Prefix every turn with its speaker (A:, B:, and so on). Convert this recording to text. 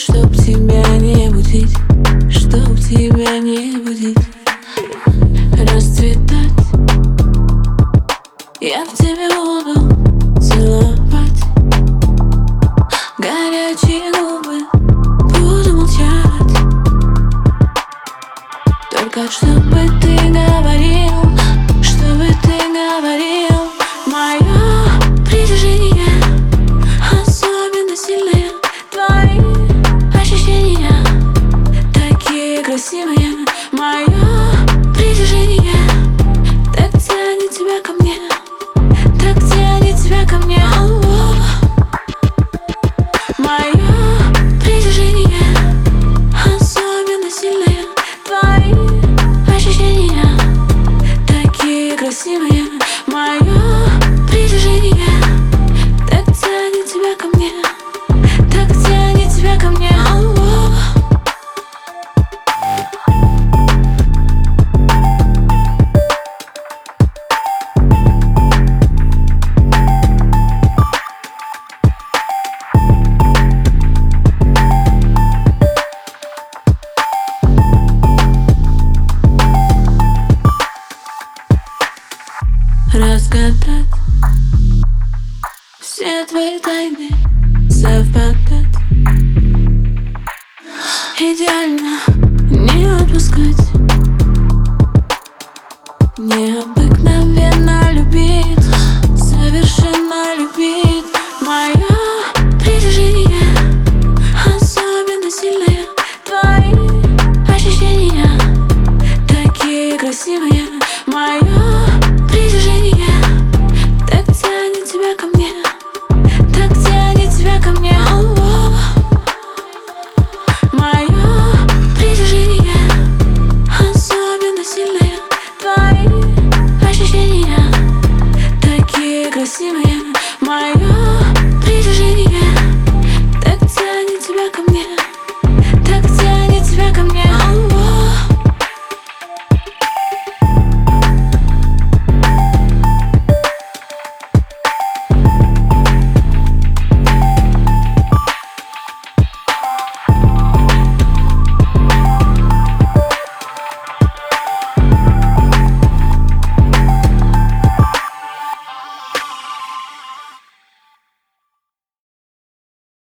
A: чтоб тебя не будить Чтоб тебя не будить Расцветать. Я в тебе буду целовать. Горячие губы Мое притяжение так тянет тебя ко мне Так тянет тебя ко мне. Мое притяжение особенно сильное Твои ощущения такие красивые Мое разгадать Все твои тайны совпадать. Идеально не отпускать Необыкновенно Мое